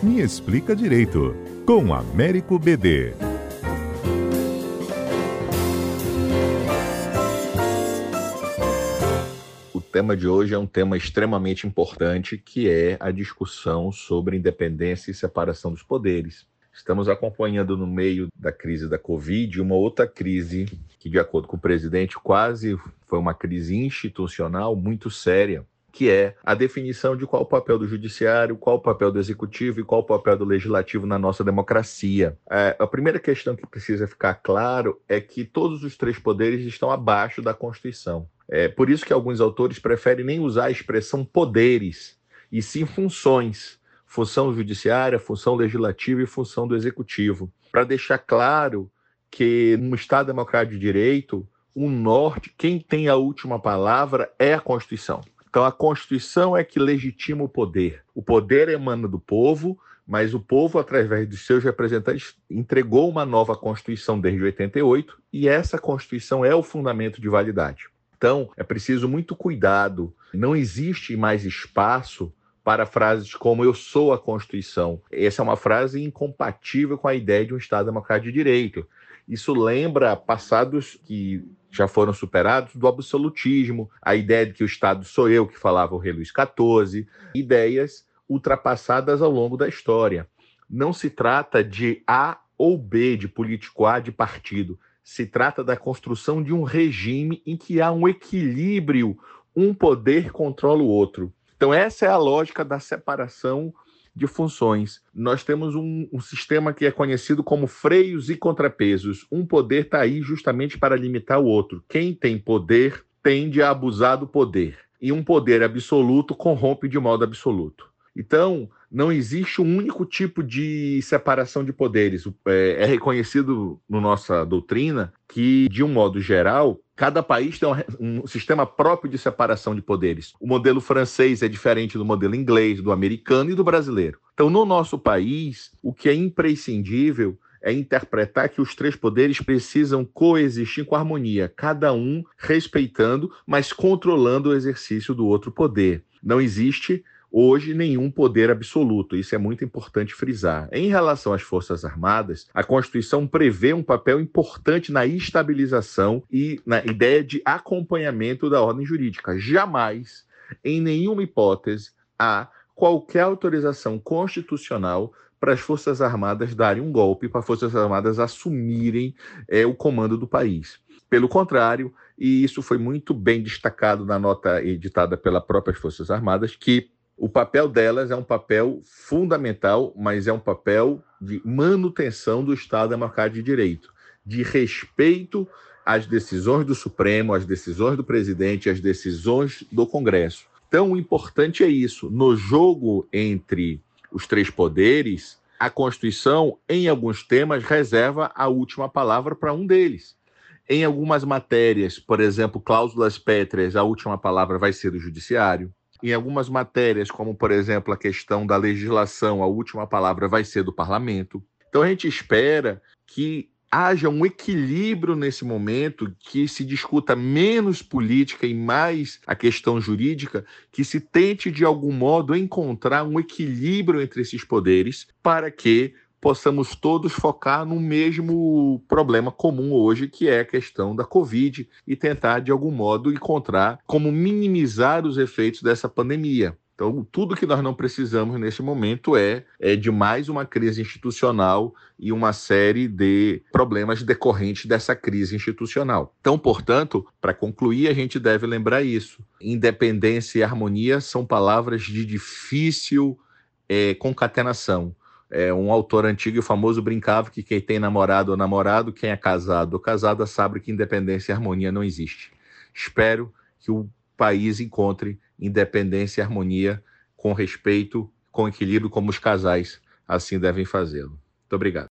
Me Explica Direito, com Américo BD. O tema de hoje é um tema extremamente importante, que é a discussão sobre independência e separação dos poderes. Estamos acompanhando no meio da crise da Covid uma outra crise que, de acordo com o presidente, quase foi uma crise institucional muito séria, que é a definição de qual o papel do judiciário, qual o papel do executivo e qual o papel do legislativo na nossa democracia. É, a primeira questão que precisa ficar claro é que todos os três poderes estão abaixo da Constituição. É por isso que alguns autores preferem nem usar a expressão poderes, e sim funções função judiciária, função legislativa e função do executivo, para deixar claro que no Estado Democrático de Direito, o norte, quem tem a última palavra é a Constituição. Então a Constituição é que legitima o poder. O poder emana do povo, mas o povo, através dos seus representantes, entregou uma nova Constituição desde 88 e essa Constituição é o fundamento de validade. Então, é preciso muito cuidado. Não existe mais espaço para frases como eu sou a Constituição. Essa é uma frase incompatível com a ideia de um Estado democrático de direito. Isso lembra passados que já foram superados do absolutismo, a ideia de que o Estado sou eu, que falava o rei Luís XIV, ideias ultrapassadas ao longo da história. Não se trata de A ou B, de político A, de partido. Se trata da construção de um regime em que há um equilíbrio, um poder controla o outro. Então, essa é a lógica da separação de funções. Nós temos um, um, sistema que é conhecido como freios e contrapesos. Um poder está aí justamente para limitar o outro. Quem tem poder tende a abusar do poder. E um poder absoluto corrompe de modo absoluto. Então, não existe um único tipo de separação de poderes. É, é reconhecido na nossa doutrina que, de um modo geral, Cada país tem um, sistema próprio de separação de poderes. O modelo francês é diferente do modelo inglês, do americano e do brasileiro. Então, no nosso país, o que é imprescindível é interpretar que os três poderes precisam coexistir com harmonia, cada um respeitando, mas controlando o exercício do outro poder. Não existe hoje nenhum poder absoluto. Isso é muito importante frisar. Em relação às Forças Armadas, a Constituição prevê um papel importante na estabilização e na ideia de acompanhamento da ordem jurídica. Jamais, em nenhuma hipótese, há qualquer autorização constitucional para as Forças Armadas darem um golpe, para as Forças Armadas assumirem é, o comando do país. Pelo contrário, e isso foi muito bem destacado na nota editada pela próprias Forças Armadas, que o papel delas é um papel fundamental, mas é um papel de manutenção do Estado Democrático de Direito, de respeito às decisões do Supremo, às decisões do presidente, às decisões do Congresso. Então, o importante é isso. No jogo entre os três poderes, a Constituição, em alguns temas, reserva a última palavra para um deles. Em algumas matérias, por exemplo, cláusulas pétreas, a última palavra vai ser do Judiciário. Em algumas matérias, como por exemplo a questão da legislação, a última palavra vai ser do parlamento. Então a gente espera que haja um equilíbrio nesse momento, que se discuta menos política e mais a questão jurídica, que se tente de algum modo encontrar um equilíbrio entre esses poderes para que possamos todos focar no mesmo problema comum hoje, que é a questão da Covid, e tentar, de algum modo, encontrar como minimizar os efeitos dessa pandemia. Então, tudo que nós não precisamos nesse momento é, é de mais uma crise institucional e uma série de problemas decorrentes dessa crise institucional. Então, portanto, para concluir, a gente deve lembrar isso. Independência e harmonia são palavras de difícil é, concatenação. É, um autor antigo e famoso brincava que quem tem namorado ou namorado, quem é casado ou casada, sabe que independência e harmonia não existe. Espero que o país encontre independência e harmonia com respeito, com equilíbrio, como os casais assim devem fazê-lo. Muito obrigado.